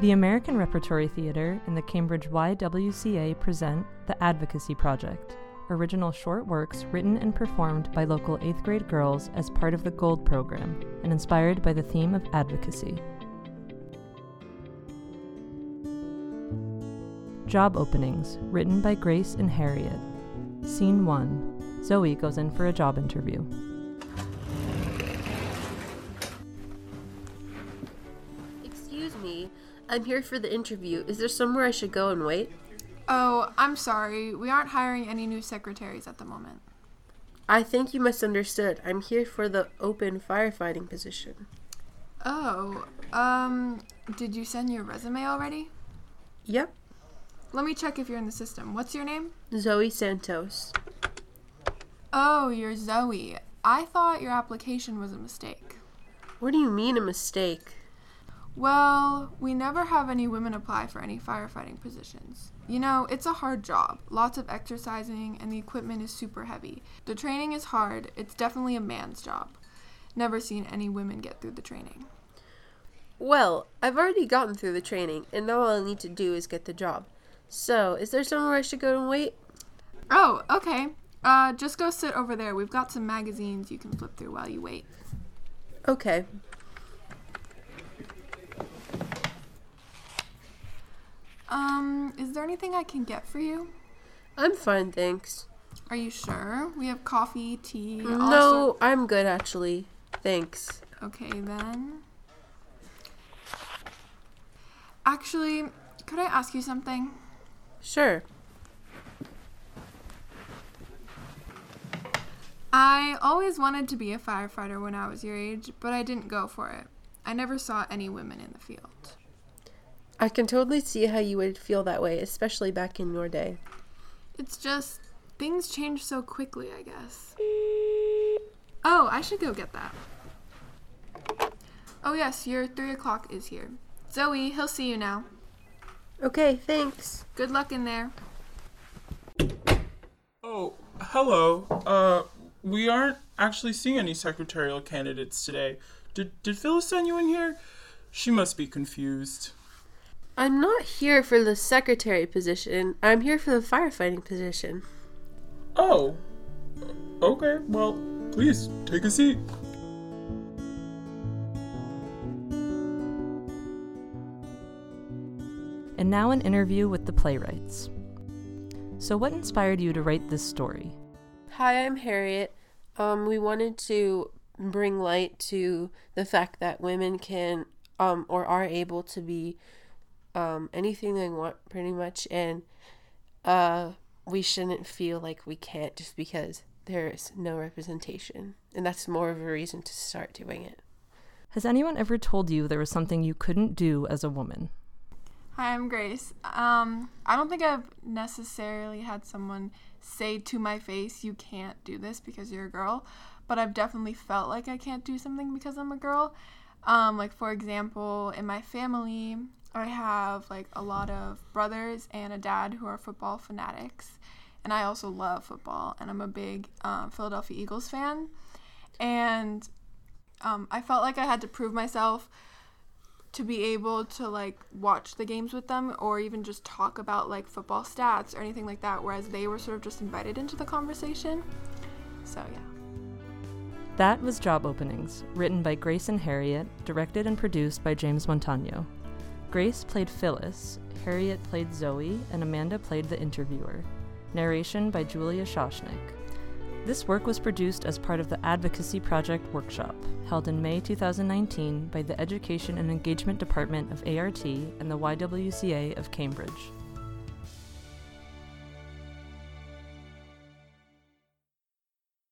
The American Repertory Theater and the Cambridge YWCA present The Advocacy Project, original short works written and performed by local 8th grade girls as part of the Gold program and inspired by the theme of advocacy. Job openings, written by Grace and Harriet. Scene 1 Zoe goes in for a job interview. I'm here for the interview. Is there somewhere I should go and wait? Oh, I'm sorry. We aren't hiring any new secretaries at the moment. I think you misunderstood. I'm here for the open firefighting position. Oh, um, did you send your resume already? Yep, Let me check if you're in the system. What's your name? Zoe Santos. Oh, you're Zoe. I thought your application was a mistake. What do you mean a mistake? Well, we never have any women apply for any firefighting positions. You know, it's a hard job, lots of exercising, and the equipment is super heavy. The training is hard, it's definitely a man's job. Never seen any women get through the training. Well, I've already gotten through the training, and now all I need to do is get the job. So, is there somewhere I should go and wait? Oh, okay. Uh, just go sit over there. We've got some magazines you can flip through while you wait. Okay. Um, is there anything I can get for you? I'm fine, thanks. Are you sure? We have coffee, tea, all No, I'm good actually. Thanks. Okay, then. Actually, could I ask you something? Sure. I always wanted to be a firefighter when I was your age, but I didn't go for it. I never saw any women in the field. I can totally see how you would feel that way, especially back in your day. It's just things change so quickly, I guess. Oh, I should go get that. Oh, yes, your three o'clock is here. Zoe, he'll see you now. Okay, thanks. Good luck in there. Oh, hello. Uh, we aren't actually seeing any secretarial candidates today. Did did Phyllis send you in here? She must be confused. I'm not here for the secretary position. I'm here for the firefighting position. Oh. Okay. Well, please take a seat. And now an interview with the playwrights. So, what inspired you to write this story? Hi, I'm Harriet. Um, we wanted to bring light to the fact that women can um or are able to be um anything they want pretty much and uh we shouldn't feel like we can't just because there's no representation. And that's more of a reason to start doing it. Has anyone ever told you there was something you couldn't do as a woman? Hi, I'm Grace. Um, I don't think I've necessarily had someone say to my face, you can't do this because you're a girl, but I've definitely felt like I can't do something because I'm a girl. Um, like, for example, in my family, I have like a lot of brothers and a dad who are football fanatics, and I also love football, and I'm a big um, Philadelphia Eagles fan. And um, I felt like I had to prove myself to be able to like watch the games with them or even just talk about like football stats or anything like that whereas they were sort of just invited into the conversation so yeah That was Job Openings, written by Grace and Harriet, directed and produced by James Montano. Grace played Phyllis, Harriet played Zoe, and Amanda played the interviewer. Narration by Julia Shoshnick. This work was produced as part of the Advocacy Project workshop, held in May 2019 by the Education and Engagement Department of ART and the YWCA of Cambridge.